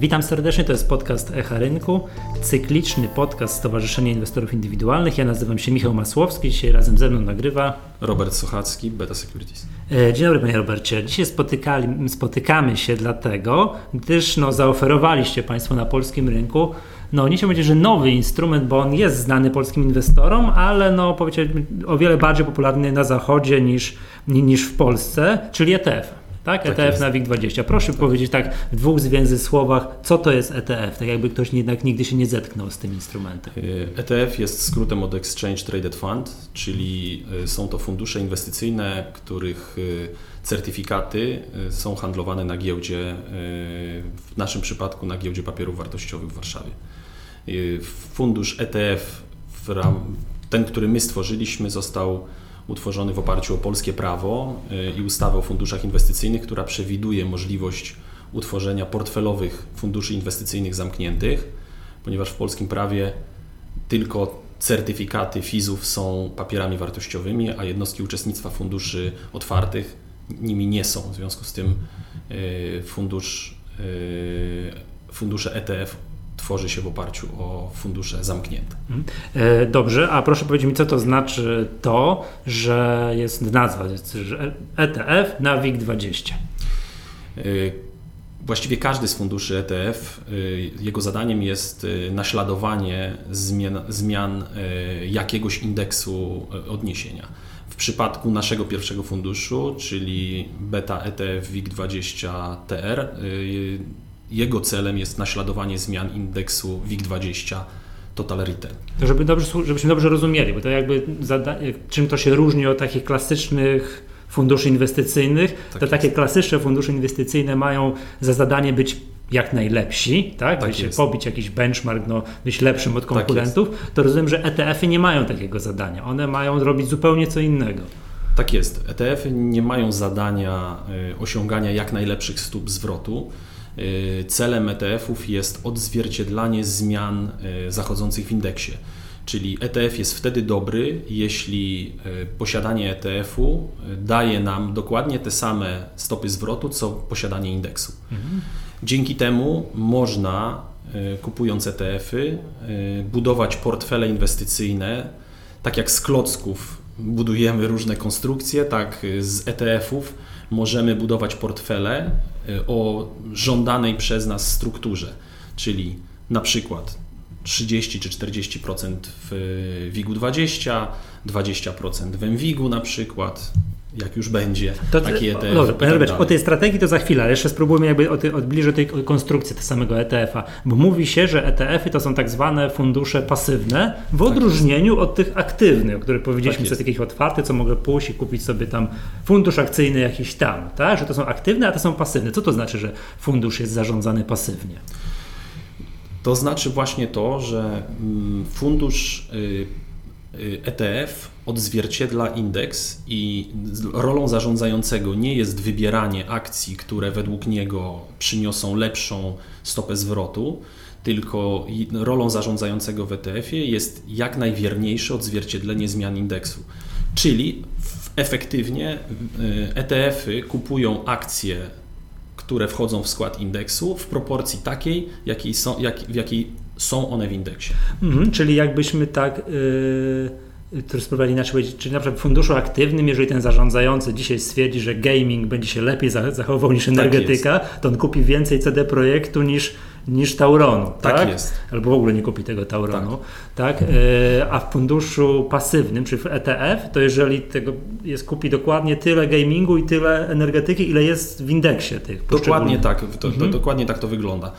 Witam serdecznie, to jest podcast Echa Rynku, cykliczny podcast Stowarzyszenia Inwestorów Indywidualnych. Ja nazywam się Michał Masłowski, dzisiaj razem ze mną nagrywa Robert Sochacki, Beta Securities. E, dzień dobry panie Robercie. Dzisiaj spotykali, spotykamy się dlatego, gdyż no, zaoferowaliście Państwo na polskim rynku no nie się powiedzieć, że nowy instrument, bo on jest znany polskim inwestorom, ale no powiedzmy o wiele bardziej popularny na zachodzie niż, niż w Polsce, czyli ETF tak? tak ETF jest. na WIG20. Proszę tak. powiedzieć tak w dwóch zwięzłych słowach, co to jest ETF, tak jakby ktoś jednak nigdy się nie zetknął z tym instrumentem. ETF jest skrótem od Exchange Traded Fund, czyli y, są to fundusze inwestycyjne, których y, certyfikaty są handlowane na giełdzie, w naszym przypadku na giełdzie papierów wartościowych w Warszawie. Fundusz ETF, ten, który my stworzyliśmy, został utworzony w oparciu o polskie prawo y, i ustawę o funduszach inwestycyjnych, która przewiduje możliwość utworzenia portfelowych funduszy inwestycyjnych zamkniętych, ponieważ w polskim prawie tylko certyfikaty FIZ-ów są papierami wartościowymi, a jednostki uczestnictwa funduszy otwartych nimi nie są. W związku z tym y, fundusz, y, fundusze ETF tworzy się w oparciu o fundusze zamknięte. Mhm. E, dobrze, a proszę powiedzieć mi, co to znaczy to, że jest nazwa, że ETF na WIG20? E, właściwie każdy z funduszy ETF, e, jego zadaniem jest naśladowanie zmian, zmian jakiegoś indeksu odniesienia. W przypadku naszego pierwszego funduszu, czyli Beta ETF WIG20 TR, jego celem jest naśladowanie zmian indeksu WIG20 Total Return. To żeby dobrze, żebyśmy dobrze rozumieli, bo to jakby czym to się różni od takich klasycznych funduszy inwestycyjnych, tak to takie klasyczne fundusze inwestycyjne mają za zadanie być jak najlepsi, tak? tak się pobić jakiś benchmark, no, być lepszym od tak konkurentów, tak to rozumiem, że ETF-y nie mają takiego zadania. One mają robić zupełnie co innego. Tak jest. ETF-y nie mają zadania y, osiągania jak najlepszych stóp zwrotu. Y, celem ETF-ów jest odzwierciedlanie zmian y, zachodzących w indeksie. Czyli ETF jest wtedy dobry, jeśli y, posiadanie ETF-u daje nam dokładnie te same stopy zwrotu, co posiadanie indeksu. Mhm. Dzięki temu można, kupując ETF-y, budować portfele inwestycyjne, tak jak z klocków budujemy różne konstrukcje, tak z ETF-ów możemy budować portfele y, o żądanej przez nas strukturze, czyli na przykład 30 czy 40% w WIG-u 20, 20% w MWIG-u na przykład, jak już będzie to, taki ETF. Dobrze, tak o tej strategii to za chwilę, ale jeszcze spróbujmy jakby od, odbliżyć tej konstrukcji tego samego ETF-a, bo mówi się, że ETF-y to są tak zwane fundusze pasywne w tak odróżnieniu jest. od tych aktywnych, o których powiedzieliśmy, tak co takich otwarty, co mogę pójść i kupić sobie tam fundusz akcyjny jakiś tam, tak? Że to są aktywne, a to są pasywne. Co to znaczy, że fundusz jest zarządzany pasywnie? To znaczy właśnie to, że mm, fundusz y, y, ETF odzwierciedla indeks i rolą zarządzającego nie jest wybieranie akcji, które według niego przyniosą lepszą stopę zwrotu, tylko rolą zarządzającego w ETF-ie jest jak najwierniejsze odzwierciedlenie zmian indeksu. Czyli efektywnie ETF-y kupują akcje, które wchodzą w skład indeksu w proporcji takiej, jakiej są, jak, w jakiej są one w indeksie. Mhm, czyli jakbyśmy tak. Yy który spróbowali inaczej powiedzieć, czyli na przykład w funduszu aktywnym, jeżeli ten zarządzający dzisiaj stwierdzi, że gaming będzie się lepiej zachował niż tak energetyka, tak to on kupi więcej CD Projektu niż, niż Tauronu. Tak, tak, jest. Albo w ogóle nie kupi tego Tauronu. Tak. tak? E, a w funduszu pasywnym, czyli w ETF, to jeżeli tego jest, kupi dokładnie tyle gamingu i tyle energetyki, ile jest w indeksie tych. Dokładnie tak, to, mhm. to, dokładnie tak to wygląda.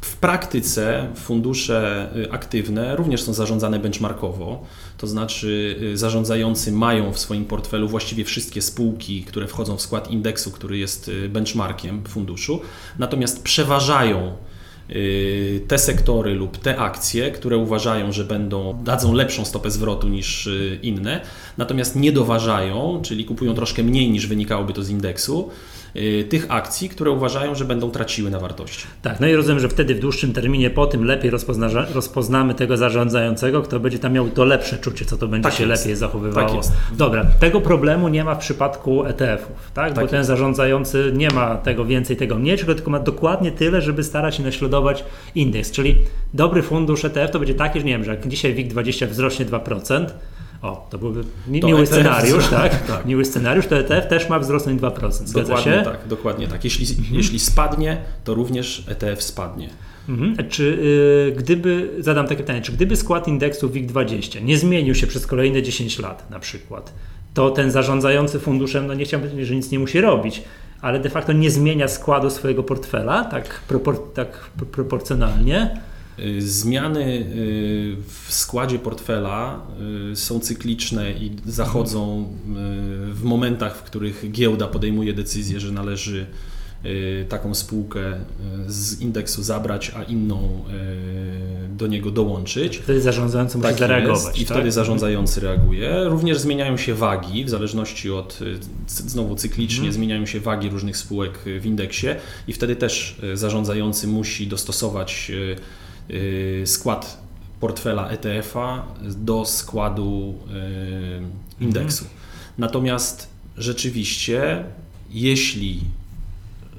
W praktyce fundusze y, aktywne również są zarządzane benchmarkowo, to znaczy y, zarządzający mają w swoim portfelu właściwie wszystkie spółki, które wchodzą w skład indeksu, który jest y, benchmarkiem funduszu, natomiast przeważają te sektory lub te akcje, które uważają, że będą dadzą lepszą stopę zwrotu niż inne, natomiast nie doważają, czyli kupują troszkę mniej niż wynikałoby to z indeksu tych akcji, które uważają, że będą traciły na wartości. Tak, no i rozumiem, że wtedy w dłuższym terminie po tym lepiej rozpozna, rozpoznamy tego zarządzającego, kto będzie tam miał to lepsze czucie, co to będzie tak się jest. lepiej zachowywało. Tak jest. Dobra, tego problemu nie ma w przypadku ETF-ów, tak? tak Bo ten jest. zarządzający nie ma tego więcej, tego mniej, tylko ma dokładnie tyle, żeby starać się naśladować indeks. Czyli dobry fundusz ETF to będzie taki, że nie wiem, że jak dzisiaj WIG20 wzrośnie 2%, o, to byłby mi, to miły ETF, scenariusz, tak? tak? Miły scenariusz, to ETF też ma wzrosnąć 2%. Zgadza dokładnie się? tak, dokładnie tak. Jeśli, mhm. jeśli spadnie, to również ETF spadnie. Mhm. Czy y, gdyby, zadam takie pytanie, czy gdyby skład indeksu WIG20 nie zmienił się przez kolejne 10 lat na przykład, to ten zarządzający funduszem, no nie chciałbym powiedzieć, że nic nie musi robić, ale de facto nie zmienia składu swojego portfela tak, propor tak proporcjonalnie, zmiany y, w składzie portfela y, są cykliczne i zachodzą w momentach, w których giełda podejmuje decyzję, że należy taką spółkę z indeksu zabrać, a inną do niego dołączyć. Wtedy zarządzający musi tak zareagować. Jest, I tak? wtedy zarządzający reaguje. Również zmieniają się wagi, w zależności od, znowu cyklicznie, hmm. zmieniają się wagi różnych spółek w indeksie i wtedy też zarządzający musi dostosować Y, skład portfela ETF-a do składu y, indeksu. Mhm. Natomiast rzeczywiście, jeśli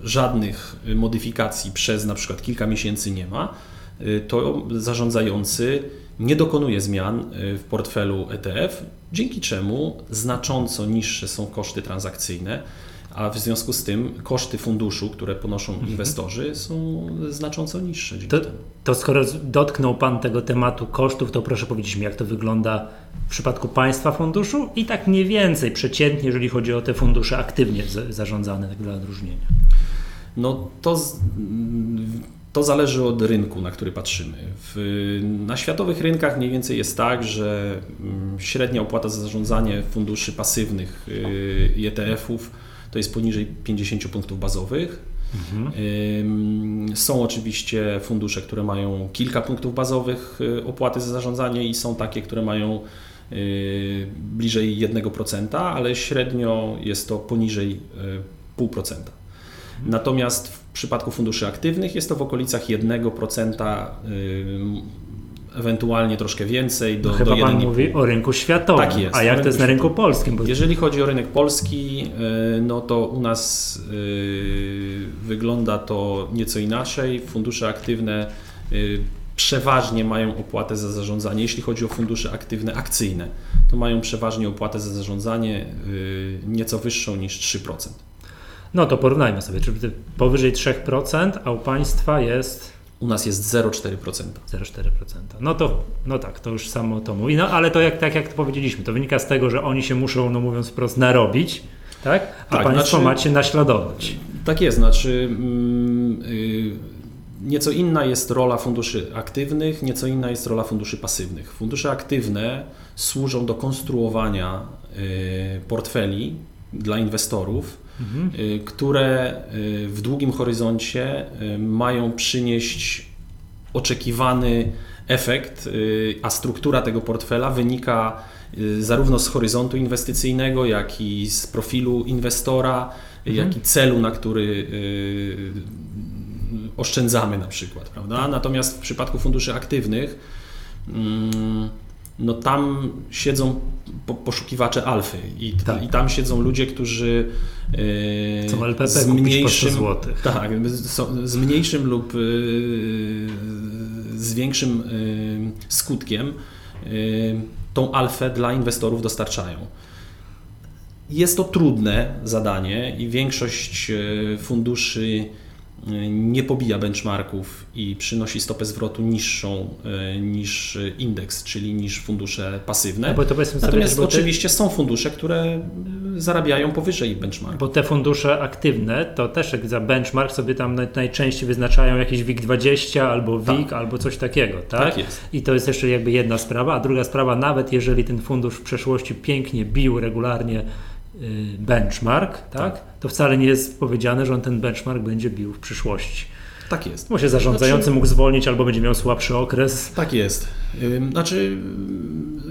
żadnych modyfikacji przez na przykład kilka miesięcy nie ma, y, to zarządzający nie dokonuje zmian w portfelu ETF, dzięki czemu znacząco niższe są koszty transakcyjne a w związku z tym koszty funduszu, które ponoszą mhm. inwestorzy, są znacząco niższe. To, to, skoro dotknął Pan tego tematu kosztów, to proszę powiedzieć mi, jak to wygląda w przypadku państwa funduszu i tak mniej więcej przeciętnie, jeżeli chodzi o te fundusze aktywnie zarządzane, tak dla odróżnienia. No to. Z, to zależy od rynku, na który patrzymy. W, na światowych rynkach mniej więcej jest tak, że mm, średnia opłata za zarządzanie funduszy pasywnych y, i ETF-ów to jest poniżej 50 punktów bazowych. Mhm. Są oczywiście fundusze, które mają kilka punktów bazowych y, opłaty za zarządzanie i są takie, które mają y, bliżej 1%, ale średnio jest to poniżej 0,5%. Y, Natomiast w przypadku funduszy aktywnych jest to w okolicach 1% ewentualnie troszkę więcej. Do, no chyba do Pan mówi o rynku światowym, tak jest, a jak to jest na rynku polskim? Bo... Jeżeli chodzi o rynek polski, y, no to u nas y, wygląda to nieco inaczej. Fundusze aktywne y, przeważnie mają opłatę za zarządzanie, jeśli chodzi o fundusze aktywne akcyjne, to mają przeważnie opłatę za zarządzanie nieco wyższą niż 3%. No to porównajmy sobie, czy powyżej 3%, a u państwa jest u nas jest 0,4%. 0,4%. No to, no tak, to już samo to mówi. No ale to jak, tak jak powiedzieliśmy, to wynika z tego, że oni się muszą, no mówiąc wprost, narobić, tak? A tak, państwo znaczy, macie naśladować. Tak jest, znaczy yy, nieco inna jest rola funduszy aktywnych, nieco inna jest rola funduszy pasywnych. Fundusze aktywne służą do konstruowania yy, portfeli dla inwestorów, mhm. które y, w długim horyzoncie y, mają przynieść oczekiwany efekt, a struktura tego portfela wynika zarówno z horyzontu inwestycyjnego, jak i z profilu inwestora, mhm. jak i celu, na który oszczędzamy na przykład. Prawda? Natomiast w przypadku funduszy aktywnych mm, no tam siedzą poszukiwacze alfy i, tak. i tam siedzą ludzie, którzy yy, LPP z mniejszym, tak, z mniejszym lub yy, z większym yy, skutkiem tą alfę dla inwestorów dostarczają. Jest to trudne zadanie i większość funduszy nie pobija benchmarków i przynosi stopę zwrotu niższą e, niż indeks, czyli niż fundusze pasywne. No Natomiast sobie, oczywiście są fundusze, które zarabiają powyżej benchmarku. Bo te fundusze aktywne to też za benchmark sobie tam najczęściej wyznaczają jakiś WIG20 albo WIG tak. albo coś takiego, tak? Tak jest. I to jest jeszcze jakby jedna sprawa, a druga sprawa, nawet jeżeli ten fundusz w przeszłości pięknie bił regularnie benchmark, tak? tak? to wcale nie jest powiedziane, że on ten benchmark będzie bił w przyszłości. Tak jest. Może zarządzający znaczy, mógł zwolnić albo będzie miał słabszy okres. Tak jest. Znaczy,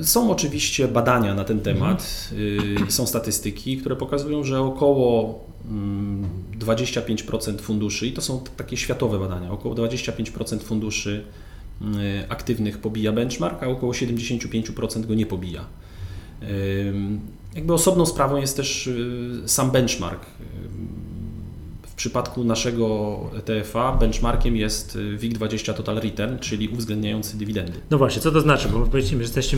są oczywiście badania na ten temat, mhm. są statystyki, które pokazują, że około 25% funduszy, i to są takie światowe badania, około 25% funduszy aktywnych pobija benchmark, a około 75% go nie pobija. Jakby osobną sprawą jest też y, sam benchmark. W przypadku naszego ETF-a benchmarkiem jest y, WIG20 Total Return, czyli uwzględniający dywidendy. No właśnie, co to znaczy? Bo powiedzmy, że jesteście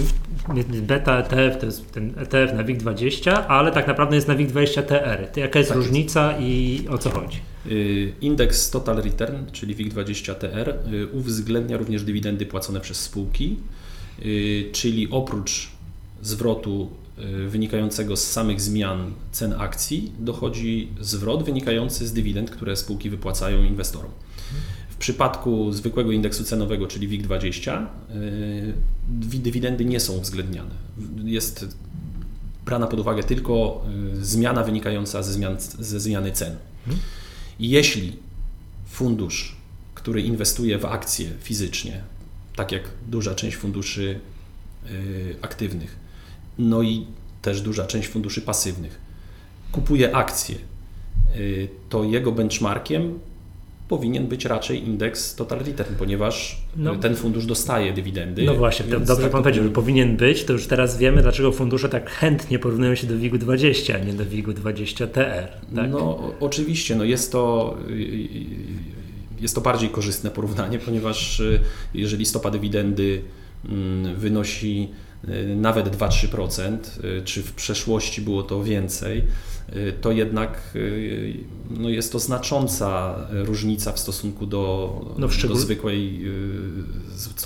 beta ETF, to jest ten ETF na WIG20, ale tak naprawdę jest na WIG20 TR. To jaka jest tak różnica jest. i o co chodzi? Y, indeks Total Return, czyli WIG20 TR, uwzględnia również dywidendy płacone przez spółki, czyli oprócz zwrotu wynikającego z samych zmian cen akcji dochodzi zwrot wynikający z dywidend, które spółki wypłacają inwestorom. W przypadku zwykłego indeksu cenowego, czyli WIG20, y, dywidendy nie są uwzględniane. Jest brana pod uwagę tylko y, zmiana wynikająca ze, zmian, ze zmiany cen. Jeśli fundusz, który inwestuje w akcje fizycznie, tak jak duża część funduszy aktywnych, no i też duża część funduszy pasywnych kupuje akcje, y, to jego benchmarkiem powinien być raczej indeks Total Return, ponieważ no, ten fundusz dostaje dywidendy. No właśnie, dobrze tak Pan powiedział, że powinien być, to już teraz wiemy, dlaczego fundusze tak chętnie porównują się do WIG-u 20, a nie do WIG-u 20 TR. Tak? No oczywiście, no jest to y, y, jest to bardziej korzystne porównanie, ponieważ jeżeli stopa dywidendy mm, wynosi Y, nawet 2-3%, y, czy w przeszłości było to więcej, y, to jednak no jest to znacząca różnica w stosunku do, no w szczegól... do zwykłej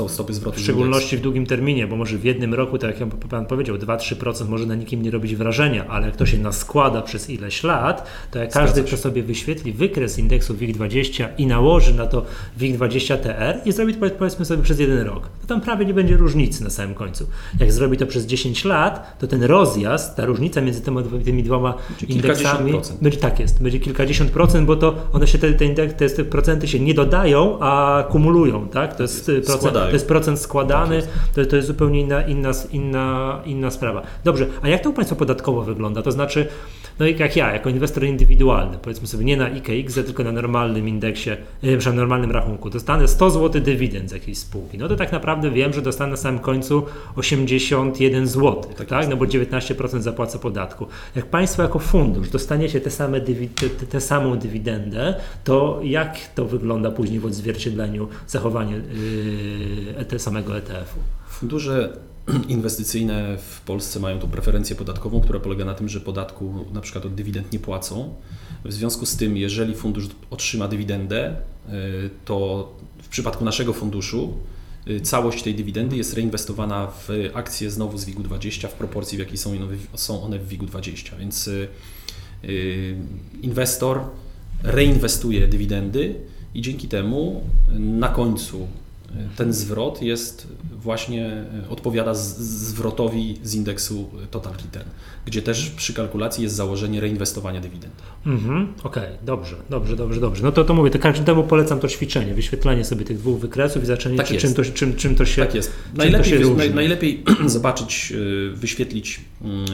stopy zwrotu. W szczególności w długim terminie, bo może w jednym roku, tak jak Pan powiedział, 2-3% może na nikim nie robić wrażenia, ale jak to się naskłada przez ileś lat, to jak każdy, kto sobie wyświetli wykres indeksu WIG20 i nałoży na to WIG20 TR i zrobi to powiedzmy sobie przez jeden rok, to tam prawie nie będzie różnicy na samym końcu. Jak zrobi to przez 10 lat, to ten rozjazd, ta różnica między tymi, tymi dwoma indeksami będzie tak jest, będzie kilkadziesiąt procent, bo to one się te, te, indeks, te procenty się nie dodają, a kumulują, tak? To jest, jest procent, to jest procent składany, tak jest. To, to jest zupełnie inna, inna, inna, inna sprawa. Dobrze, a jak to u Państwa podatkowo wygląda? To znaczy, no jak ja, jako inwestor indywidualny, powiedzmy sobie nie na IKX, tylko na normalnym indeksie, e, normalnym rachunku, dostanę 100 zł dywidend z jakiejś spółki, no to tak naprawdę wiem, że dostanę na samym końcu 81 zł, tak? tak? No bo 19% zapłacę podatku. Jak Państwo jako fundusz dostaniecie te same te, te, samą dywidendę, to jak to wygląda później w odzwierciedleniu zachowania yy, samego ETF-u? Fundusze inwestycyjne w Polsce mają tu preferencję podatkową, która polega na tym, że podatku na przykład od dywidend nie płacą. W związku z tym, jeżeli fundusz otrzyma dywidendę, y, to w przypadku naszego funduszu y, całość tej dywidendy jest reinwestowana w akcje znowu z WIG-u 20 w proporcji, w jakiej są one w WIG-u 20. Więc y, inwestor reinwestuje dywidendy i dzięki temu na końcu ten zwrot jest właśnie, e, odpowiada zwrotowi z indeksu Total Return, gdzie też przy kalkulacji jest założenie reinwestowania dywidend. Mhm, Okej, okay, dobrze, dobrze, dobrze, dobrze. No to, to mówię, to każdemu polecam to ćwiczenie, wyświetlanie sobie tych dwóch wykresów i zaczęcie, tak czy, czym, to, czym, czym to się Tak jest. Najlepiej, się naj, najlepiej zobaczyć, e, wyświetlić mm,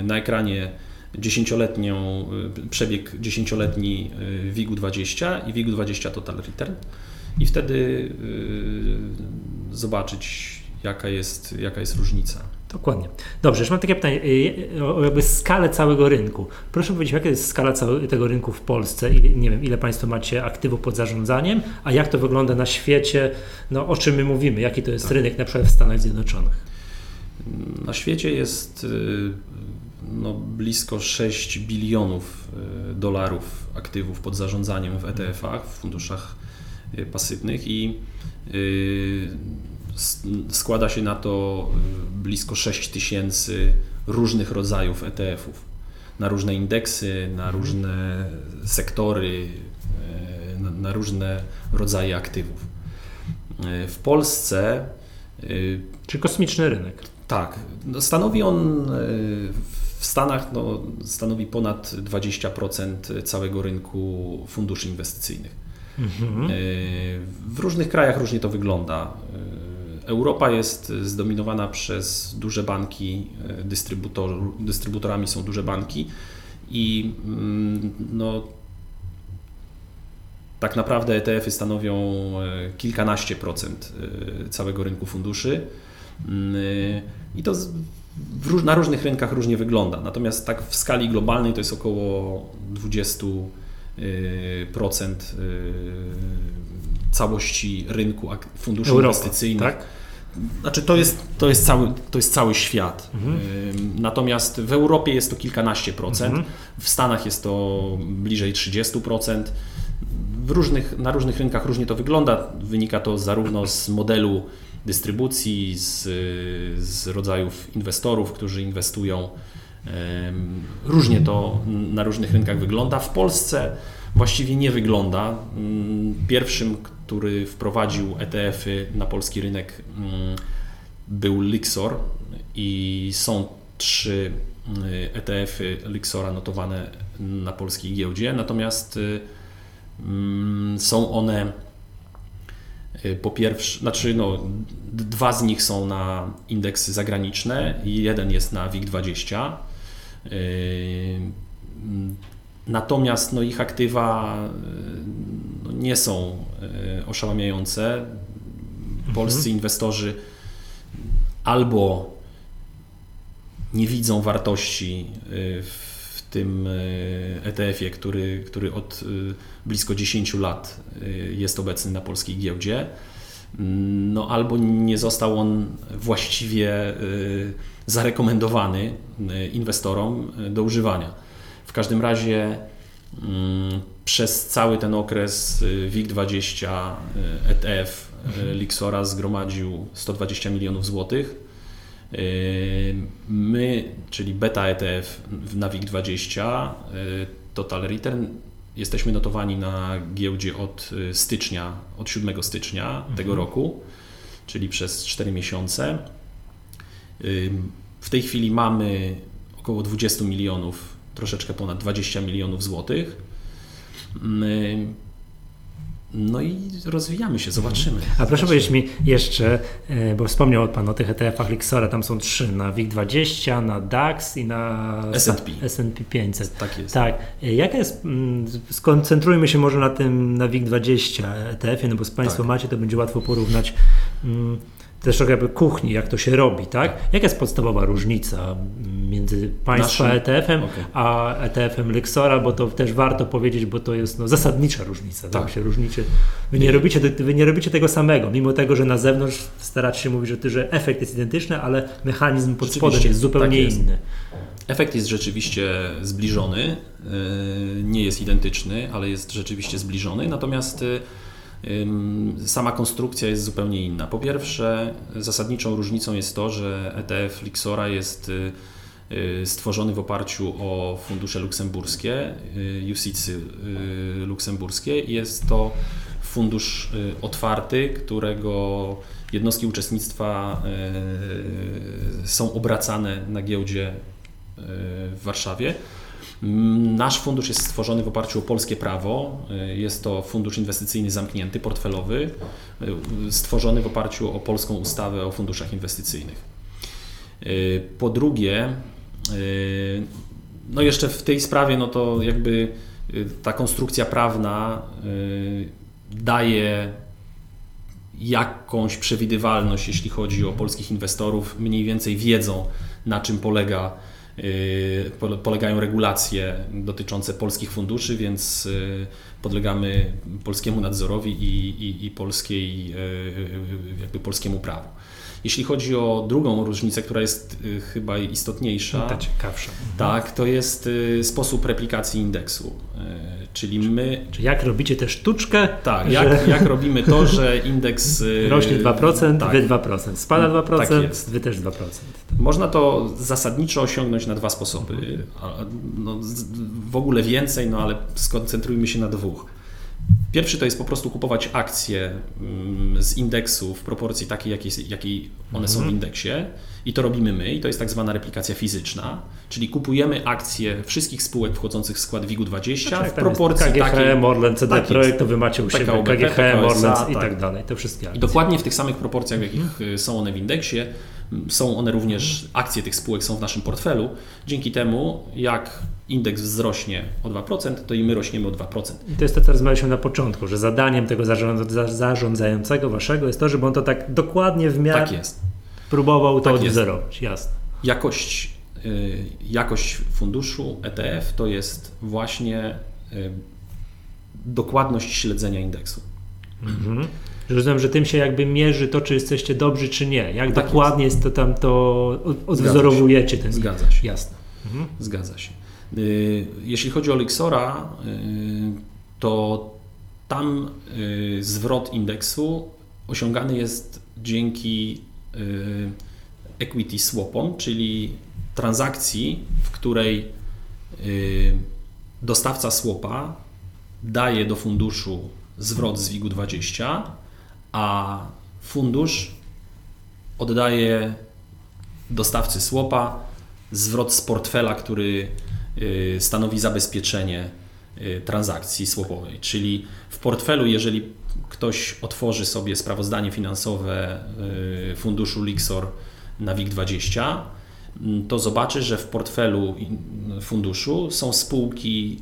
e, na ekranie dziesięcioletnią, przebieg dziesięcioletni WIG-u 20 i WIG-u 20 Total Return i wtedy y, zobaczyć, jaka jest, jaka jest różnica. Dokładnie. Dobrze, już mam takie pytanie y, o jakby skalę całego rynku. Proszę powiedzieć, jaka jest skala całego tego rynku w Polsce? I, nie wiem, ile Państwo macie aktywów pod zarządzaniem, a jak to wygląda na świecie? No, o czym my mówimy? Jaki to jest tak. rynek na przykład w Stanach Zjednoczonych? Na świecie jest y, no, blisko 6 bilionów dolarów aktywów pod zarządzaniem w ETF-ach, w funduszach Y, pasywnych i y, składa się na to y, blisko 6 tysięcy różnych rodzajów ETF-ów na różne indeksy, na mhm. różne sektory, na, na różne rodzaje aktywów. W Polsce. Czy kosmiczny rynek? Tak. No, stanowi on w Stanach no, stanowi ponad 20% całego rynku funduszy inwestycyjnych. Mhm. W różnych krajach różnie to wygląda. Europa jest zdominowana przez duże banki, dystrybutor, dystrybutorami są duże banki i mm, no, tak naprawdę ETF-y stanowią e, kilkanaście procent e, całego rynku funduszy mm, i to na różnych rynkach różnie wygląda. Natomiast tak w skali globalnej to jest około 20 e, procent całości rynku funduszy Europa, inwestycyjnych. Tak? Znaczy to jest, to jest, cały, to jest cały świat. Mhm. Natomiast w Europie jest to kilkanaście procent, mhm. w Stanach jest to bliżej 30 procent w różnych, na różnych rynkach różnie to wygląda. Wynika to zarówno z modelu dystrybucji, z, z rodzajów inwestorów, którzy inwestują. Różnie to na różnych rynkach wygląda. W Polsce właściwie nie wygląda. Mm, pierwszym, który wprowadził ETF-y na polski rynek mm, był Lixor i są trzy ETF-y Lixora notowane na polskiej giełdzie. Natomiast Mm, są one y, po pierwsze, znaczy no, dwa z nich są na indeksy zagraniczne jeden jest na WIG20. Y, natomiast no, ich aktywa y, no, nie są oszałamiające. Polscy mhm. inwestorzy albo nie widzą wartości w tym ETF-ie, który, który od blisko 10 lat jest obecny na polskiej giełdzie. No albo nie został on właściwie zarekomendowany inwestorom do używania. W każdym razie przez cały ten okres WIG20 ETF Lixora zgromadził 120 milionów złotych My, czyli beta ETF na WIG20, Total Return, jesteśmy notowani na giełdzie od stycznia, od 7 stycznia mhm. tego roku, czyli przez 4 miesiące. W tej chwili mamy około 20 milionów, troszeczkę ponad 20 milionów złotych. No i rozwijamy się, zobaczymy. A proszę powiedzieć mi jeszcze, e, bo wspomniał Pan o tych ETF-ach Lixora, tam są trzy, na WIG20, na DAX i na S&P. S&P 500. Tak jest. Tak. E, jaka jest, mm, skoncentrujmy się może na tym, na WIG20 ETF-ie, no bo z Państwo tak. macie, to będzie łatwo porównać. Też trochę jakby kuchni, jak to się robi, tak? Jaka jest podstawowa różnica między Państwa Naszym... ETF-em okay. a ETF-em Lexora, bo to też warto powiedzieć, bo to jest no, zasadnicza różnica. Tak. się różnicie. Wy nie, robicie, wy nie robicie tego samego, mimo tego, że na zewnątrz staracie się mówić, że, że efekt jest identyczny, ale mechanizm pod spodem jest zupełnie tak jest. inny. Efekt jest rzeczywiście zbliżony, y, nie jest identyczny, ale jest rzeczywiście zbliżony, natomiast y, Sama konstrukcja jest zupełnie inna. Po pierwsze, zasadniczą różnicą jest to, że ETF Lixora jest y, y, stworzony w oparciu o fundusze luksemburskie, y, UCITS luksemburskie. Jest to fundusz otwarty, którego jednostki uczestnictwa są obracane na giełdzie w Warszawie. Nasz fundusz jest stworzony w oparciu o polskie prawo. Jest to fundusz inwestycyjny zamknięty, portfelowy, stworzony w oparciu o polską ustawę o funduszach inwestycyjnych. Po drugie, no jeszcze w tej sprawie, no to jakby ta konstrukcja prawna daje jakąś przewidywalność, jeśli chodzi o polskich inwestorów, mniej więcej wiedzą, na czym polega Y, polegają regulacje dotyczące polskich funduszy, więc y, podlegamy polskiemu nadzorowi i, i, i polskiej, y, jakby polskiemu prawu. Jeśli chodzi o drugą różnicę, która jest chyba istotniejsza, ta ciekawsza. Tak, to jest sposób replikacji indeksu. Czyli my. Czy jak robicie tę sztuczkę? Tak, że... jak, jak robimy to, że indeks. Rośnie 2%, tak. wy 2%. Spada 2%, tak jest. wy też 2%. Można to zasadniczo osiągnąć na dwa sposoby. No, w ogóle więcej, no ale skoncentrujmy się na dwóch. Pierwszy to jest po prostu kupować akcje mm, z indeksu w proporcji takiej, jakiej, jakiej one są w mhm. indeksie i to robimy my i to jest tak zwana replikacja fizyczna, czyli kupujemy akcje wszystkich spółek wchodzących w skład WIG-u 20 znaczy, w proporcji KGHM, takiej... Orlen, CD tak Projekt, to wy macie u siebie KGHM, Orlen i tak. tak dalej, te wszystkie akcje. I dokładnie w tych samych proporcjach, w jakich mhm. są one w indeksie, są one również, akcje tych spółek są w naszym portfelu. Dzięki temu, jak indeks wzrośnie o 2%, to i my rośniemy o 2%. I to jest to, co rozmawialiśmy na początku, że zadaniem tego zarządzającego waszego jest to, żeby on to tak dokładnie w miarę tak jest. próbował to tak odwzorować. Jasne. Jakość, y, jakość funduszu ETF to jest właśnie y, dokładność śledzenia indeksu. Mhm. Rozumiem, że tym się jakby mierzy to, czy jesteście dobrzy, czy nie. Jak tak dokładnie jest. to tam, to odwzorowujecie ten. Zgadza się. Jasne. Mhm. Zgadza się. Y, jeśli chodzi o Lixora, y, to tam y, zwrot indeksu osiągany jest dzięki equity swapom, czyli transakcji, w której dostawca słopa daje do funduszu zwrot z WIG-u 20, a fundusz oddaje dostawcy słopa zwrot z portfela, który y, stanowi zabezpieczenie y, transakcji swapowej. Czyli w portfelu, jeżeli ktoś otworzy sobie sprawozdanie finansowe y, funduszu Lixor na WIG20, mm, to zobaczy, że w portfelu funduszu są spółki,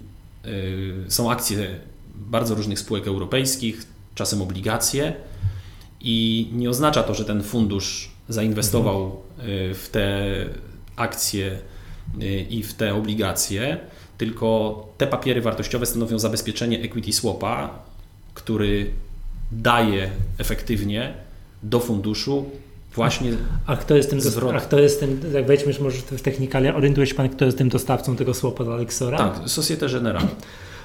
są akcje bardzo różnych spółek europejskich, czasem obligacje i nie oznacza to, że ten fundusz zainwestował w te akcje y, i w te obligacje, tylko te papiery wartościowe stanowią zabezpieczenie equity swapa, który daje efektywnie do funduszu właśnie a kto jest tym, zwrot. A kto jest tym, jak wejdźmy może w technikalia, orientuje się Pan, kto jest tym dostawcą tego słopa dla Alexora? Tak, Societe Generale.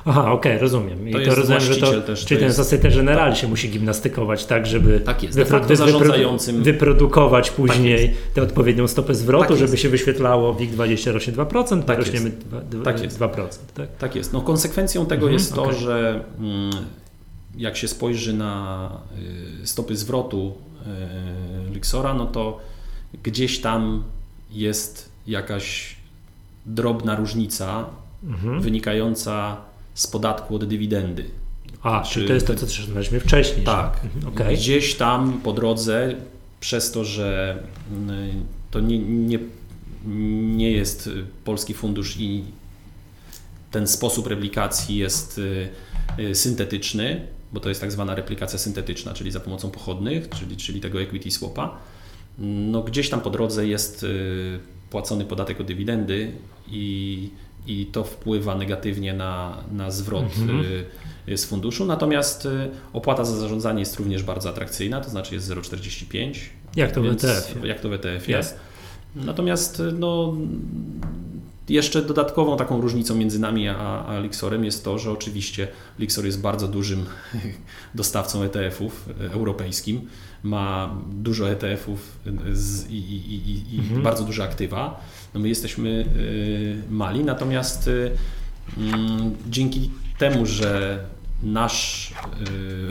Aha, okej, okay, rozumiem. I to, to rozumiem, że to, też, czyli to ten tak. się musi gimnastykować tak, żeby tak jest, wypro, zarządzającym... wyprodukować później tak tę odpowiednią stopę zwrotu, tak żeby się wyświetlało WIG20 rośnie 2%, tak rośniemy 2%. Tak jest. 2%, tak? tak jest. No, konsekwencją tego mhm, jest to, okay. że mm, jak się spojrzy na y, stopy zwrotu y, Lixora, no to gdzieś tam jest jakaś drobna różnica mhm. wynikająca z podatku od dywidendy. A, czy to jest to, co rozmawialiśmy wcześniej. Tak. Mhm, okay. Gdzieś tam po drodze, przez to, że mm, to nie, nie, nie jest polski fundusz i ten sposób replikacji jest y, y, syntetyczny, bo to jest tak zwana replikacja syntetyczna, czyli za pomocą pochodnych, czyli, czyli tego equity swapa. No gdzieś tam po drodze jest y, płacony podatek od dywidendy i i to wpływa negatywnie na, na zwrot mhm. Y, z funduszu. Natomiast y, opłata za zarządzanie jest również bardzo atrakcyjna, to znaczy jest 0,45. Jak to w ETF? Jak to w ETF jest. Natomiast y, no, jeszcze dodatkową taką różnicą między nami a, a Lixorem jest to, że oczywiście Lixor jest bardzo dużym dostawcą ETF-ów europejskim, ma dużo ETF-ów i, i, i, i mhm. bardzo duże aktywa. No my jesteśmy y, mali, natomiast y, mm, dzięki temu, że nasz y,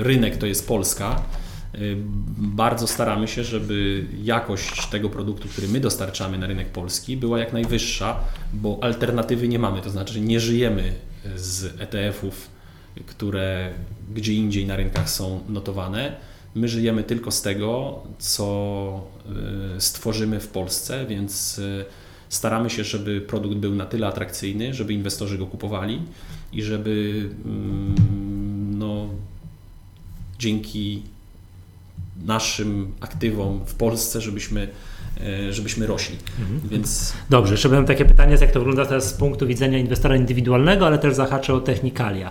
rynek to jest Polska, bardzo staramy się, żeby jakość tego produktu, który my dostarczamy na rynek polski, była jak najwyższa, bo alternatywy nie mamy. To znaczy, nie żyjemy z ETF-ów, które gdzie indziej na rynkach są notowane. My żyjemy tylko z tego, co stworzymy w Polsce, więc staramy się, żeby produkt był na tyle atrakcyjny, żeby inwestorzy go kupowali i żeby mm, no, dzięki naszym aktywom w Polsce, żebyśmy e, żebyśmy rośli. Mhm. Więc... Dobrze, jeszcze mam takie pytanie, jak to wygląda teraz z punktu widzenia inwestora indywidualnego, ale też zahaczę o technikalia.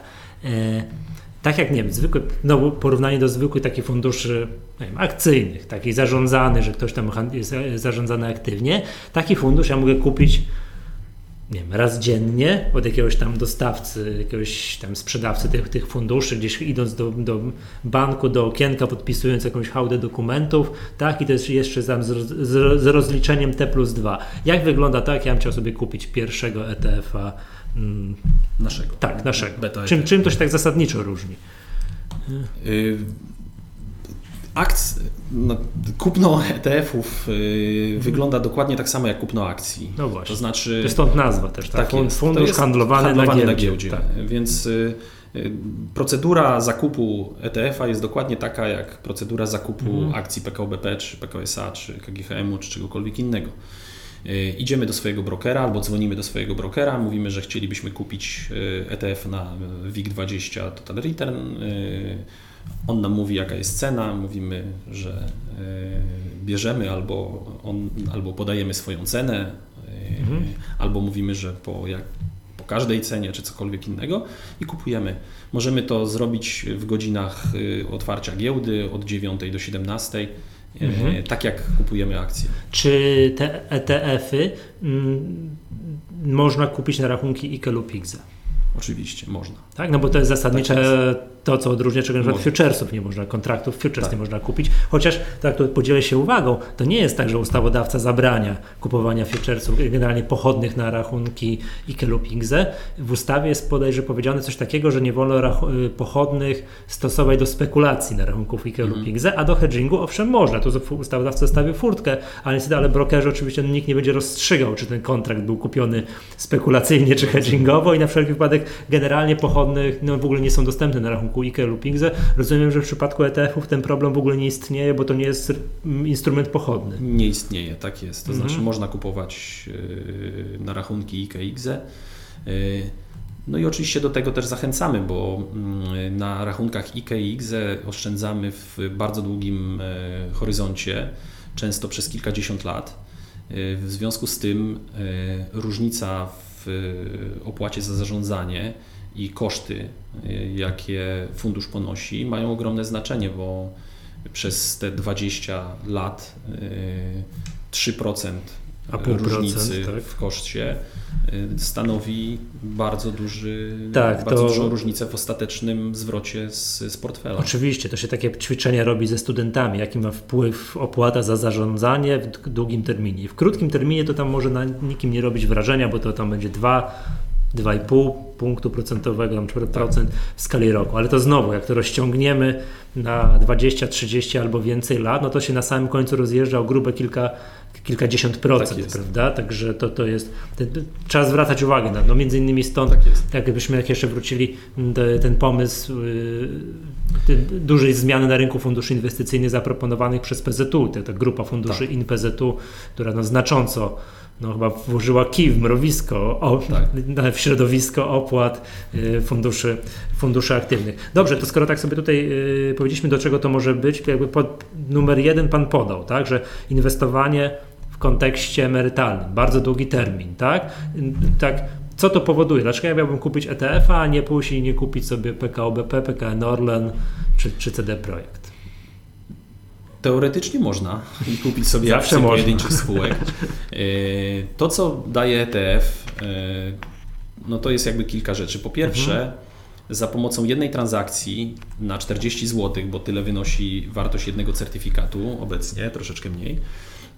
E, tak jak nie wiem, zwykły, no porównanie do zwykłych takich funduszy wiem, akcyjnych, takich zarządzanych, że ktoś tam jest zarządzany aktywnie, taki fundusz ja mogę kupić nie wiem, raz dziennie od jakiegoś tam dostawcy, jakiegoś tam sprzedawcy tych, tych funduszy, gdzieś idąc do, do banku, do okienka, podpisując jakąś hałdę dokumentów, tak, i to jest jeszcze tam z, z, z rozliczeniem T plus 2. Jak wygląda tak, ja bym chciał sobie kupić pierwszego ETF-a mm, naszego. Tak, naszego. Czym, czym to się tak zasadniczo różni? Akc, no, kupno ETF-ów y, wygląda dokładnie tak samo jak kupno akcji. No właśnie. To znaczy. To stąd nazwa też, tak? tak jest. Fundusz handlowany, handlowany, na giełdzie. Na giełdzie. Tak. Więc y, y, procedura zakupu ETF-a jest dokładnie taka jak procedura zakupu mhm. akcji PKO BP, czy PKO SA, czy KGHM-u, czy czegokolwiek innego. Y, idziemy do swojego brokera albo dzwonimy do swojego brokera, mówimy, że chcielibyśmy kupić y, ETF na WIG20 Total Return on nam mówi, jaka jest cena, mówimy, że bierzemy albo, on, albo podajemy swoją cenę, mhm. albo mówimy, że po, jak, po każdej cenie czy cokolwiek innego i kupujemy. Możemy to zrobić w godzinach otwarcia giełdy od 9 do 17. Mhm. Tak jak kupujemy akcje. Czy te ETF-y mm, można kupić na rachunki IKE lub IGZE? Oczywiście, można. Tak, no bo to jest zasadnicze tak to, co odróżnia czegoś od futuresów, nie można, kontraktów futures tak. nie można kupić, chociaż tak tu podzielę się uwagą, to nie jest tak, że ustawodawca zabrania kupowania futuresów generalnie pochodnych na rachunki IKE lub IGZE. W ustawie jest podejrzewam powiedziane coś takiego, że nie wolno y, pochodnych stosować do spekulacji na rachunków IKE lub mhm. IGZE, a do hedgingu owszem można, to ustawodawca zostawił furtkę, ale niestety, ale brokerzy oczywiście nikt nie będzie rozstrzygał, czy ten kontrakt był kupiony spekulacyjnie czy hedgingowo i na wszelki wypadek generalnie pochodnych no, w ogóle nie są dostępne na rachunku IKE lub IGZE. Rozumiem, że w przypadku ETF-ów ten problem w ogóle nie istnieje, bo to nie jest instrument pochodny. Nie istnieje, tak jest. To mhm. znaczy można kupować y, na rachunki IKE, IGZE. Y, no i oczywiście do tego też zachęcamy, bo mm, na rachunkach IKE i IGZE oszczędzamy w bardzo długim e, horyzoncie, często przez kilkadziesiąt lat. W związku z tym różnica w opłacie za zarządzanie i koszty, y, jakie fundusz ponosi, mają ogromne znaczenie, bo przez te 20 lat 3% y, a różnicy tak? w koszcie stanowi bardzo, duży, tak, bardzo to... dużą różnicę w ostatecznym zwrocie z, z portfela. Oczywiście, to się takie ćwiczenia robi ze studentami, jaki ma wpływ opłata za zarządzanie w długim terminie. W krótkim terminie to tam może na nikim nie robić wrażenia, bo to tam będzie 2 2,5 punktu procentowego, tam 4% w skali roku. Ale to znowu, jak to rozciągniemy na 20, 30 albo więcej lat, no to się na samym końcu rozjeżdża o grube kilka, kilkadziesiąt procent, tak prawda? Także to, to jest, to, trzeba zwracać uwagę na, no między innymi stąd, tak jakbyśmy jak jeszcze wrócili do, ten pomysł yy, dużej zmiany na rynku funduszy inwestycyjnych zaproponowanych przez PZU, ta, ta grupa funduszy tak. InPZU, która no znacząco no chyba włożyła kij w mrowisko, o, tak. w środowisko opłat y, funduszy, funduszy aktywnych. Dobrze, to skoro tak sobie tutaj y, powiedzieliśmy, do czego to może być, jakby pod, numer jeden pan podał, tak, że inwestowanie w kontekście emerytalnym, bardzo długi termin, tak? tak co to powoduje? Dlaczego ja miałbym kupić ETF-a, a nie pójść i nie kupić sobie PKO BP, PKN Orlen czy, czy CD Projekt? Teoretycznie można kupić sobie Zawsze akcje pojedynczych spółek. E, to, co daje ETF, e, no to jest jakby kilka rzeczy. Po pierwsze, mhm. Za pomocą jednej transakcji na 40 zł, bo tyle wynosi wartość jednego certyfikatu obecnie, troszeczkę mniej,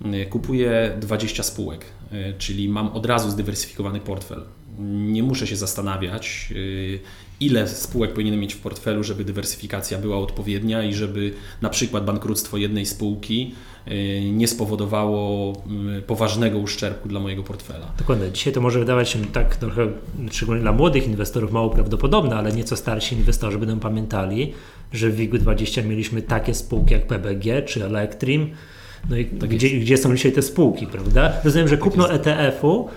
e, kupuję 20 spółek, czyli mam od razu zdywersyfikowany portfel. Nie muszę się zastanawiać, ile spółek powinienem mieć w portfelu, żeby dywersyfikacja była odpowiednia i żeby na przykład bankructwo jednej spółki y, nie spowodowało y, poważnego uszczerbku dla mojego portfela. Dokładnie. Dzisiaj to może wydawać się tak trochę, szczególnie dla młodych inwestorów, mało prawdopodobne, ale nieco starsi inwestorzy będą pamiętali, że w WIG-20 mieliśmy takie spółki jak PBG czy Electrim. No i tak gdzie, gdzie, są dzisiaj te spółki, prawda? Rozumiem, że tak kupno ETF-u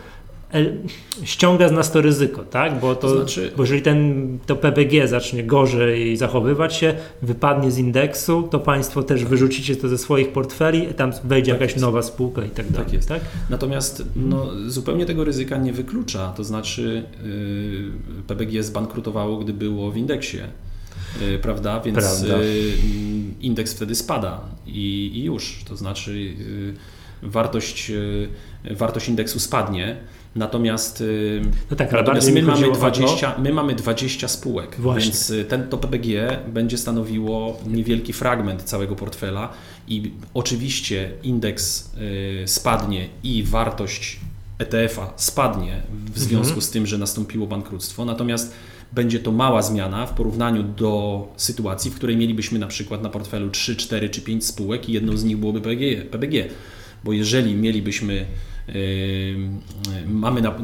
ściąga z nas to ryzyko, tak? Bo, to, to znaczy... bo jeżeli ten, to PBG zacznie gorzej zachowywać się, wypadnie z indeksu, to państwo też wyrzucicie to ze swoich portfeli, tam wejdzie tak jakaś jest. nowa spółka i tak, tak dalej. Tak jest. Tak? Natomiast no, zupełnie tego ryzyka nie wyklucza, to znaczy yy, PBG zbankrutowało, gdy było w indeksie. Yy, prawda? Więc Prawda. Yy, indeks wtedy spada i, i, już. To znaczy yy, wartość, wartość indeksu spadnie. Natomiast, y, no tak, natomiast my, mamy 20, my mamy 20 spółek, Właśnie. więc y, ten, to PBG będzie stanowiło niewielki fragment całego portfela i oczywiście indeks y, spadnie i wartość ETF-a spadnie w związku mhm. z tym, że nastąpiło bankructwo, natomiast będzie to mała zmiana w porównaniu do sytuacji, w której mielibyśmy na przykład na portfelu 3, 4 czy 5 spółek i jedną z nich byłoby PBG. PBG. Bo jeżeli mielibyśmy mamy na,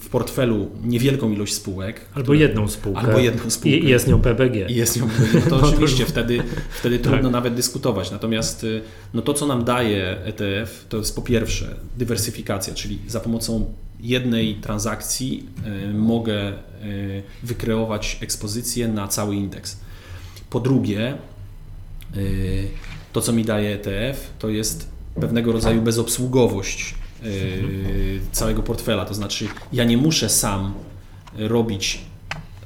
w portfelu niewielką ilość spółek. Albo które, jedną spółkę. Albo jedną spółkę. I jest nią PBG. I jest nią PBG. No to oczywiście wtedy, wtedy trudno tak. nawet dyskutować. Natomiast y, no to, co nam daje ETF, to jest po pierwsze dywersyfikacja, czyli za pomocą jednej transakcji y, mogę y, wykreować ekspozycję na cały indeks. Po drugie, to co mi daje ETF, to jest pewnego rodzaju bezobsługowość całego portfela. To znaczy, ja nie muszę sam robić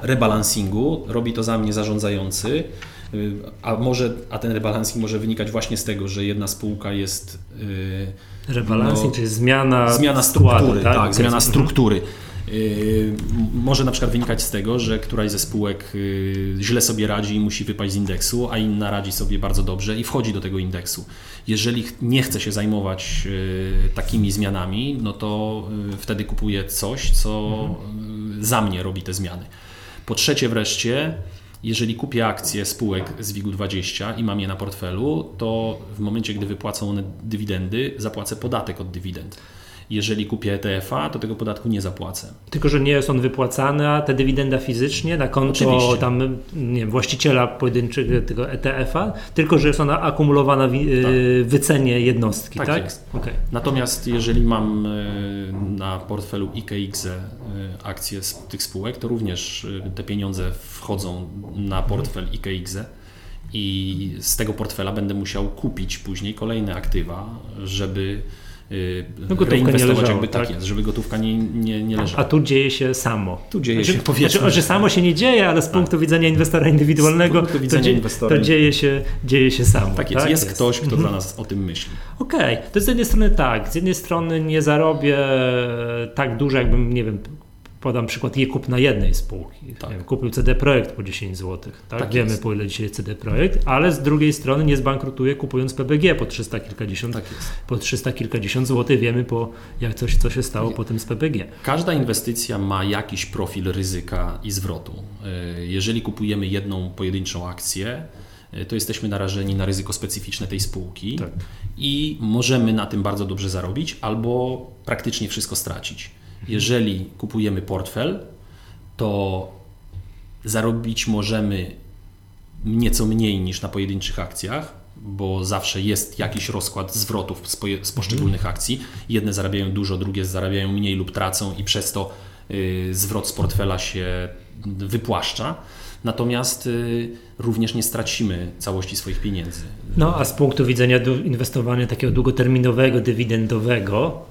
rebalansingu, robi to za mnie zarządzający, y, a, może, a ten rebalancing może wynikać właśnie z tego, że jedna spółka jest. Y, rebalancing, no, czyli zmiana, zmiana struktury, tak? tak zmiana struktury. Yy, może na przykład wynikać z tego, że któraś ze spółek yy, źle sobie radzi i musi wypaść z indeksu, a inna radzi sobie bardzo dobrze i wchodzi do tego indeksu. Jeżeli nie chce się zajmować yy, takimi zmianami, no to wtedy kupuje coś, co za mnie robi te zmiany. Po trzecie wreszcie, jeżeli kupię akcje spółek z WIG-20 i mam je na portfelu, to w momencie, gdy wypłacą one dywidendy, zapłacę podatek od dywidend. Jeżeli kupię ETF-a, to tego podatku nie zapłacę. Tylko, że nie jest on wypłacany, a te dywidenda fizycznie na konto Oczywiście. tam, nie wiem, właściciela pojedynczego tego ETF-a, tylko, że jest ona akumulowana w y, tak. wycenie jednostki, tak? tak? Jest. Okay. Natomiast jeżeli mam y, na portfelu IKX y, akcje z tych spółek, to również te pieniądze wchodzą na portfel IKX i z tego portfela będę musiał kupić później kolejne aktywa, żeby Y, no, reinwestować, leżało, jakby tak? tak? jest, żeby gotówka nie, nie, nie leżała. A tu dzieje się samo. Tu dzieje znaczy, się, powiedzmy. Znaczy, że samo się nie dzieje, ale z tak. punktu widzenia inwestora indywidualnego punktu widzenia to, inwestora. to dzieje, się, dzieje się samo. Tak jest, tak? jest, jest ktoś, kto mhm. dla nas o tym myśli. Okej, okay. to z jednej strony tak, z jednej strony nie zarobię tak dużo, jakbym, nie wiem, podam przykład je kup na jednej spółki. Tak. Wiem, kupił CD Projekt po 10 zł. Tak? tak Wiemy jest. po ile dzisiaj CD Projekt, ale z drugiej strony nie zbankrutuje kupując PBG po 300 kilkadziesiąt, tak po 300 kilkadziesiąt złotych. Wiemy po jak coś, co się stało potem z PBG. Każda inwestycja ma jakiś profil ryzyka i zwrotu. E, jeżeli kupujemy jedną pojedynczą akcję, e, to jesteśmy narażeni na ryzyko specyficzne tej spółki tak. i możemy na tym bardzo dobrze zarobić albo praktycznie wszystko stracić. Jeżeli kupujemy portfel, to zarobić możemy nieco mniej niż na pojedynczych akcjach, bo zawsze jest jakiś rozkład zwrotów z, poszczególnych mhm. akcji. Jedne zarabiają dużo, drugie zarabiają mniej lub tracą i przez to y, zwrot z portfela się wypłaszcza. Natomiast y, również nie stracimy całości swoich pieniędzy. No a z punktu widzenia inwestowania takiego długoterminowego, dywidendowego,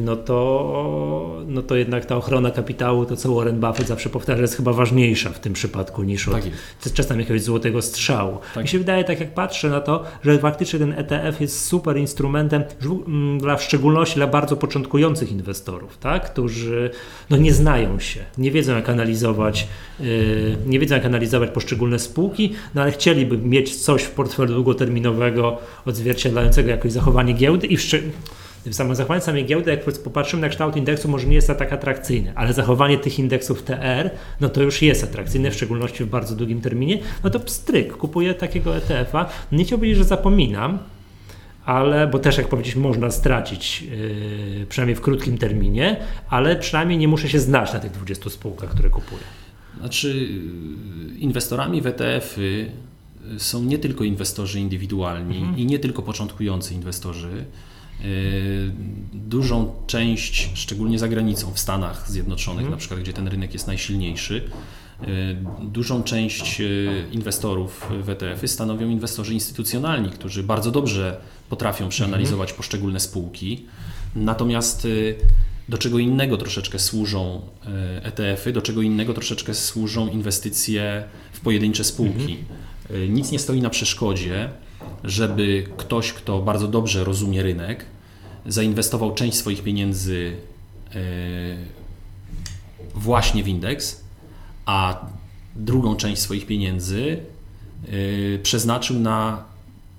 no to, no to jednak ta ochrona kapitału, to co Warren Buffett zawsze powtarza, jest chyba ważniejsza w tym przypadku niż od tak czasem jakiegoś złotego strzału. Tak. Mi się wydaje, tak jak patrzę na to, że faktycznie ten ETF jest super instrumentem mm, dla w szczególności dla bardzo początkujących inwestorów, tak? którzy no nie znają się, nie wiedzą jak analizować, yy, nie wiedzą jak analizować poszczególne spółki, no ale chcieliby mieć coś w portfelu długoterminowego odzwierciedlającego jakoś zachowanie giełdy i w samo zachowanie samej giełdy, jak popatrzymy na kształt indeksu, może nie jest tak atrakcyjny, ale zachowanie tych indeksów TR, no to już jest atrakcyjne, w szczególności w bardzo długim terminie, no to pstryk, kupuję takiego ETF-a. Nie chciałbym powiedzieć, że zapominam, ale, bo też jak powiedzieć, można stracić, yy, przynajmniej w krótkim terminie, ale przynajmniej nie muszę się znać na tych 20 spółkach, które kupuję. Znaczy, inwestorami w ETF-y są nie tylko inwestorzy indywidualni mhm. i nie tylko początkujący inwestorzy, dużą część, szczególnie za granicą, w Stanach Zjednoczonych, mhm. na przykład, gdzie ten rynek jest najsilniejszy, y, dużą część y, inwestorów w ETF-y stanowią inwestorzy instytucjonalni, którzy bardzo dobrze potrafią przeanalizować mhm. poszczególne spółki. Natomiast do czego innego troszeczkę służą ETF-y, do czego innego troszeczkę służą inwestycje w pojedyncze spółki. Mhm. Nic nie stoi na przeszkodzie, żeby ktoś, kto bardzo dobrze rozumie rynek, zainwestował część swoich pieniędzy e, właśnie w indeks, a drugą część swoich pieniędzy e, przeznaczył na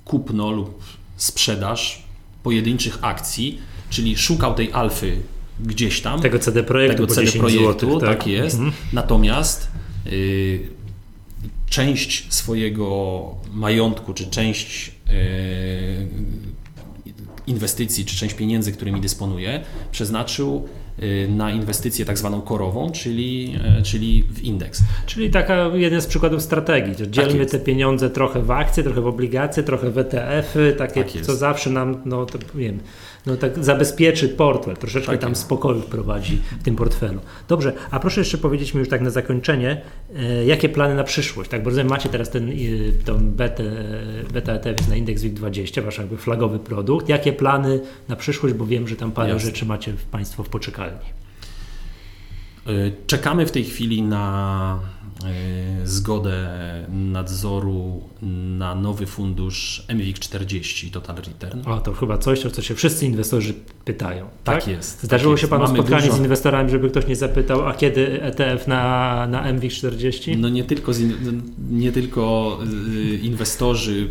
kupno lub sprzedaż pojedynczych akcji, czyli szukał tej alfy gdzieś tam. Tego CD Projektu, tego CD Projektu tak? tak? jest. Mhm. Natomiast y, część swojego majątku, czy część y, inwestycji, czy część pieniędzy, którymi dysponuje, przeznaczył y, na inwestycję tak zwaną korową, czyli, y, czyli w indeks. Czyli taka jeden z przykładów strategii, że dzielimy tak te pieniądze trochę w akcje, trochę w obligacje, trochę w ETF-y, takie, tak co zawsze nam, no to wiem, no tak zabezpieczy portfel, troszeczkę tak tam jest. spokoju wprowadzi w tym portfelu. Dobrze, a proszę jeszcze powiedzieć mi już tak na zakończenie, e, jakie plany na przyszłość, tak, bo rozumiem, macie teraz ten, tą beta, beta ETF na indeks WIG20, wasz jakby flagowy produkt, jakie plany na przyszłość, bo wiem, że tam parę Jasne. rzeczy macie Państwo w poczekalni. E, czekamy w tej chwili na zgodę nadzoru na nowy fundusz MWIG 40 Total Return. O, to chyba coś, o co się wszyscy inwestorzy pytają. Tak, tak jest. Zdarzyło tak się Panu spotkanie dużo... z inwestorami, żeby ktoś nie zapytał, a kiedy ETF na, na MWIG 40? No nie tylko, nie tylko y, inwestorzy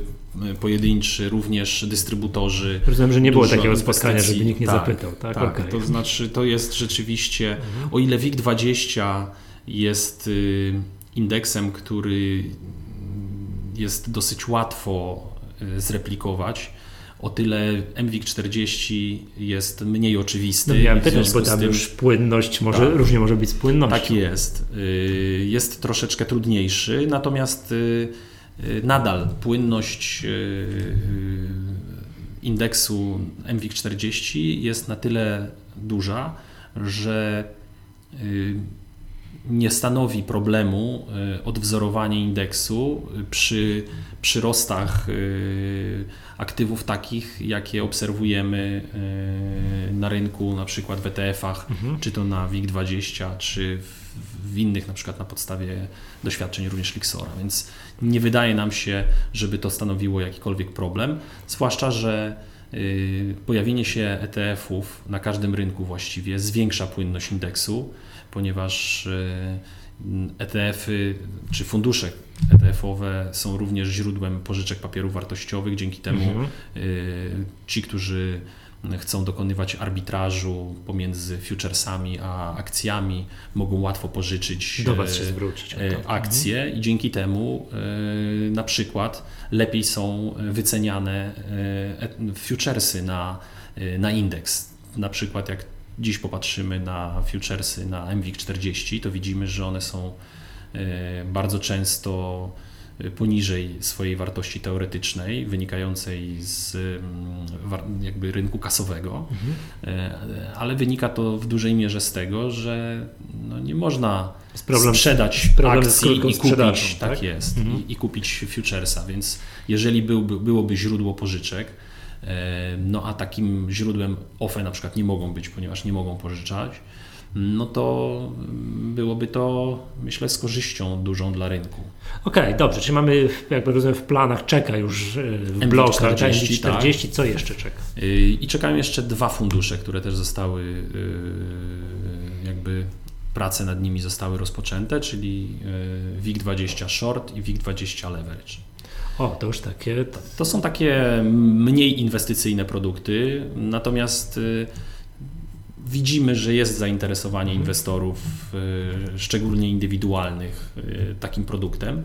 pojedynczy, również dystrybutorzy. Rozumiem, że nie było takiego spotkania, żeby nikt nie tak, zapytał. Tak, tak okay. to znaczy to jest rzeczywiście, mhm. o ile WIG20 jest y, indeksem, który jest dosyć łatwo y, zreplikować, o tyle MWIG40 jest mniej oczywisty. No miałem pytać, bo tam tym, już płynność może, tak, różnie może być z płynnością. Tak jest. Y, jest troszeczkę trudniejszy, natomiast nadal płynność indeksu MWIG40 jest na tyle duża, że nie stanowi problemu odwzorowanie indeksu przy przyrostach aktywów takich, jakie obserwujemy na rynku, na przykład w ETF-ach, mhm. czy to na WIG20, czy w innych, na przykład na podstawie doświadczeń również Lixora. Więc nie wydaje nam się, żeby to stanowiło jakikolwiek problem, zwłaszcza, że y, pojawienie się ETF-ów na każdym rynku właściwie zwiększa płynność indeksu, ponieważ ETF-y y czy fundusze ETF-owe są również źródłem pożyczek papierów wartościowych. Dzięki temu mhm. Y, ci, którzy chcą dokonywać arbitrażu pomiędzy futuresami a akcjami, mogą łatwo pożyczyć Do was się zwrócić, e, akcje mhm. i dzięki temu na przykład lepiej są wyceniane e, futuresy na, na indeks. Na przykład jak dziś popatrzymy na futuresy na MWIG40, to widzimy, że one są bardzo często poniżej swojej wartości teoretycznej, wynikającej z mm, jakby rynku kasowego, mhm. E, ale wynika to w dużej mierze z tego, że no nie można problem, sprzedać akcji i kupić, tak, tak? jest, mhm. i, i, kupić futuresa, więc jeżeli byłby, byłoby źródło pożyczek, e, no a takim źródłem OFE na przykład nie mogą być, ponieważ nie mogą pożyczać, no to byłoby to, myślę, z korzyścią dużą dla rynku. Okej, okay, dobrze, czyli mamy, jakby rozumiem, w planach czeka już e, w blokach 40, 40 tak. co jeszcze czeka? Y, I czekają jeszcze dwa fundusze, które też zostały y, jakby prace nad nimi zostały rozpoczęte, czyli y, WIG20 Short i WIG20 Leverage. O, to już takie. To są takie mniej inwestycyjne produkty, natomiast widzimy, że jest zainteresowanie mhm. inwestorów, e, szczególnie indywidualnych, e, takim produktem.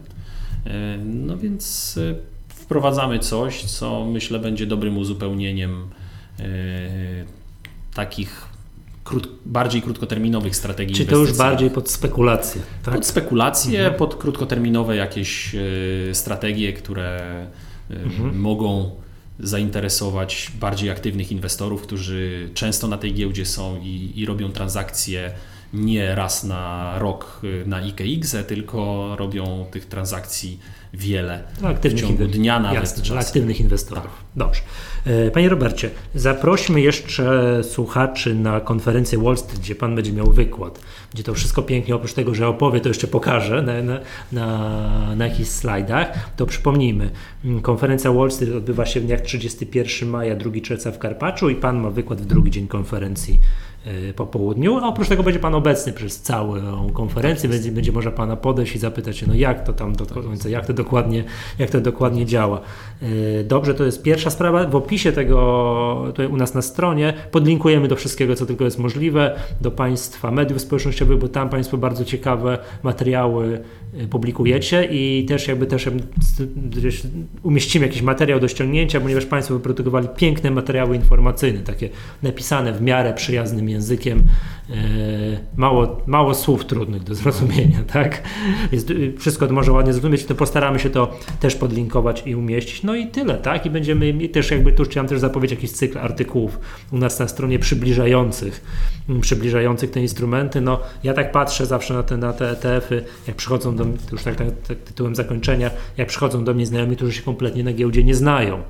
No więc wprowadzamy coś, co myślę będzie dobrym uzupełnieniem takich krót, bardziej krótkoterminowych strategii Czy to już bardziej pod spekulacje? Tak? Pod spekulacje, mhm. pod krótkoterminowe jakieś strategie, które mhm. mogą zainteresować bardziej aktywnych inwestorów, którzy często na tej giełdzie są i, i robią transakcje nie raz na rok y, na IKX, tylko robią tych transakcji wiele w ciągu dnia nawet. Jasne, dla aktywnych inwestorów. Tak. Dobrze. E, panie Robercie, zaprośmy jeszcze słuchaczy na konferencję Wall Street, gdzie Pan będzie miał wykład, gdzie to wszystko pięknie, oprócz tego, że opowie, to jeszcze pokażę na, na, na, na jakichś slajdach. To przypomnijmy, konferencja Wall Street odbywa się w dniach 31 maja, 2 czerwca w Karpaczu i Pan ma wykład w drugi dzień konferencji po południu, a oprócz tego będzie Pan obecny przez całą konferencję, tak będzie, będzie można Pana podejść i zapytać się, no jak to tam do tak końca, jak to dokładnie, jak to dokładnie działa. Y, dobrze, to jest pierwsza sprawa. W opisie tego tutaj u nas na stronie podlinkujemy do wszystkiego, co tylko jest możliwe, do Państwa mediów społecznościowych, bo tam Państwo bardzo ciekawe materiały y, publikujecie i też jakby też umieścimy jakiś materiał do ściągnięcia, ponieważ Państwo wyprodukowali piękne materiały informacyjne, takie napisane w miarę przyjaznym językiem, e, mało, mało słów trudnych do zrozumienia, tak? Jest, wszystko to może ładnie zrozumieć, to postaramy się to też podlinkować i umieścić. No i tyle, tak? I będziemy też jakby tu chciałem też zapowiedzieć jakiś cykl artykułów u nas na stronie przybliżających, mm, przybliżających te instrumenty. No ja tak patrzę zawsze na te, na te ETF-y, jak przychodzą do mnie, już tak, tak, tak tytułem zakończenia, jak przychodzą do mnie znajomi, którzy się kompletnie na giełdzie nie znają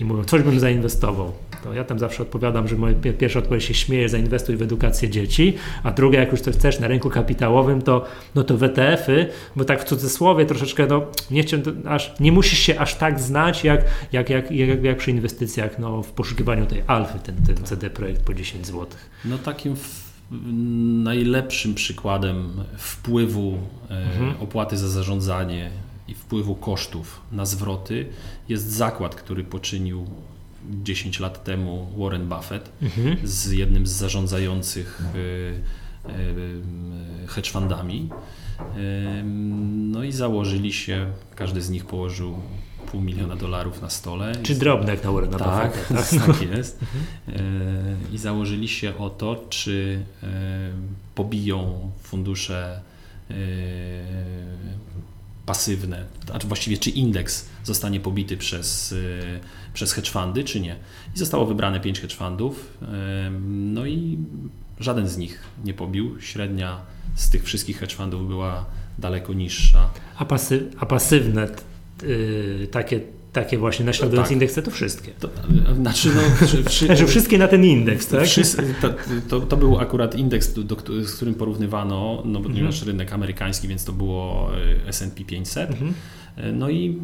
i mówią, coś bym zainwestował. Ja tam zawsze odpowiadam, że moja pierwsza odpowiedź się śmieje, zainwestuj w edukację dzieci, a druga, jak już to chcesz na rynku kapitałowym, to, no to w ETF-y, bo tak w cudzysłowie troszeczkę, no nie, aż, nie musisz się aż tak znać, jak, jak, jak, jak, jak przy inwestycjach no, w poszukiwaniu tej alfy, ten, ten CD projekt po 10 zł. No takim najlepszym przykładem wpływu e, mhm. opłaty za zarządzanie i wpływu kosztów na zwroty jest zakład, który poczynił 10 lat temu Warren Buffett mhm. z jednym z zarządzających y, y, hedge fundami. No i założyli się, każdy z nich położył pół miliona dolarów na stole. Czy drobne jak na Warren tak, tak, tak jest. Mhm. I założyli się o to, czy pobiją fundusze pasywne, znaczy właściwie czy indeks zostanie pobity przez, y, przez hedge fundy, czy nie. I zostało wybrane pięć hedge fundów, no i żaden z nich nie pobił. Średnia z tych wszystkich hedge fundów była daleko niższa. A, pasy, a pasywne yy, takie takie właśnie naśladujące tak. indeksy, to wszystkie. To, znaczy, no, przy, wszystkie na ten indeks, tak? to, to, to, był akurat indeks, do, do, z którym porównywano, no, ponieważ mhm. rynek amerykański, więc to było e, S&P 500. Mhm. E, no i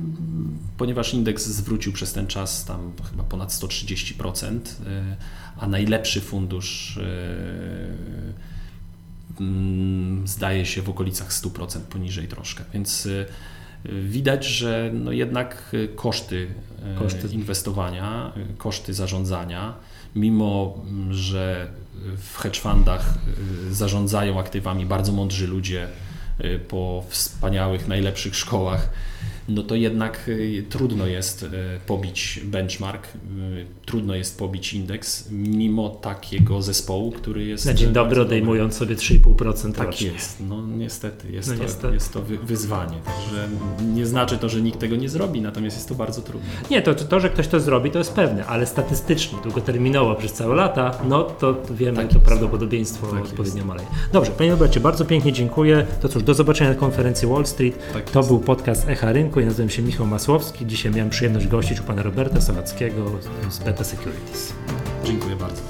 ponieważ indeks zwrócił przez ten czas tam chyba ponad 130%, e, a najlepszy fundusz zdaje się w okolicach 100% poniżej troszkę, więc widać, że no jednak koszty, koszty. inwestowania, koszty zarządzania, mimo że w hedge fundach zarządzają aktywami bardzo mądrzy ludzie po wspaniałych, najlepszych szkołach, no to jednak y, trudno jest y, pobić benchmark, y, trudno jest pobić indeks, mimo takiego zespołu, który jest. Na dzień dobry odejmując sobie 3,5% Tak rocznie. jest, no niestety, jest, no to, niestety. jest to wyzwanie. Także nie znaczy to, że nikt tego nie zrobi, natomiast jest to bardzo trudne. Nie, to, to że ktoś to zrobi, to jest pewne, ale statystycznie, długoterminowo przez całe lata, no to wiemy, tak to jest. prawdopodobieństwo tak odpowiednio maleje. Dobrze, panie Robercie, bardzo pięknie dziękuję. To cóż, do zobaczenia na konferencji Wall Street. Tak to jest. był podcast Echa Rynku. Ja nazywam się Michał Masłowski. Dzisiaj miałem przyjemność gościć u pana Roberta Sałackiego z Beta Securities. Dziękuję bardzo.